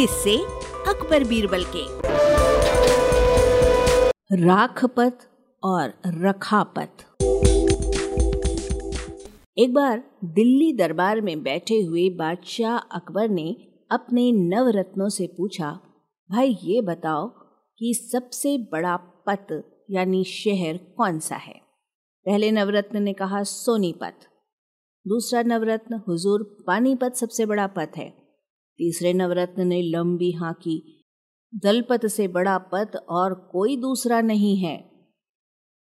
किससे अकबर बीरबल के। राखपत और रखापत। एक बार दिल्ली दरबार में बैठे हुए बादशाह अकबर ने अपने नवरत्नों से पूछा, भाई, ये बताओ कि सबसे बड़ा पत यानी शहर कौन सा है? पहले नवरत्न ने कहा, सोनीपत। दूसरा नवरत्न, हुजूर, पानीपत सबसे बड़ा पथ है। तीसरे नवरत्न ने लंबी हाँकी, दलपत से बड़ा पथ और कोई दूसरा नहीं है।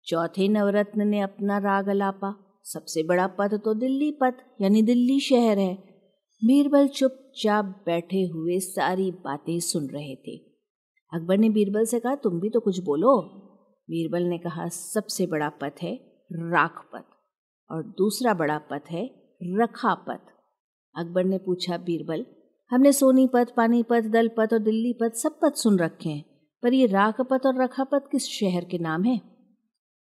चौथे नवरत्न ने अपना राग अलापा, सबसे बड़ा पथ तो दिल्ली पथ यानी दिल्ली शहर है। बीरबल चुपचाप बैठे हुए सारी बातें सुन रहे थे। अकबर ने बीरबल से कहा, तुम भी तो कुछ बोलो। बीरबल ने कहा, सबसे बड़ा पथ है राख पथ और दूसरा बड़ा पथ है रखा पथ अकबर ने पूछा, बीरबल हमने सोनीपत पानीपत दलपत और दिल्ली पथ सब पथ सुन रखे हैं। पर ये राखपत और रखापत किस शहर के नाम है?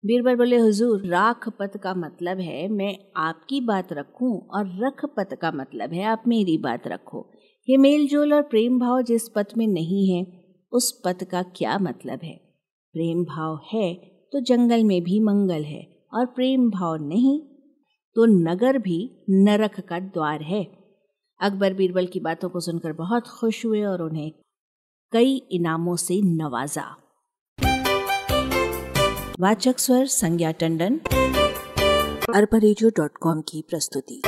बीरबल बोले, हुजूर राखपत का मतलब है, मैं आपकी बात रखूँ और रखपत का मतलब है, आप मेरी बात रखो। ये मेल जोल और प्रेम भाव जिस पथ में नहीं है, उस पथ का क्या मतलब है? प्रेम भाव है तो जंगल में भी मंगल है और प्रेम भाव नहीं तो नगर भी नरक का द्वार है। अकबर बीरबल की बातों को सुनकर बहुत खुश हुए और उन्हें कई इनामों से नवाजा। वाचक स्वर संज्ञा टंडन अरबरेजियो डॉट कॉम की प्रस्तुति।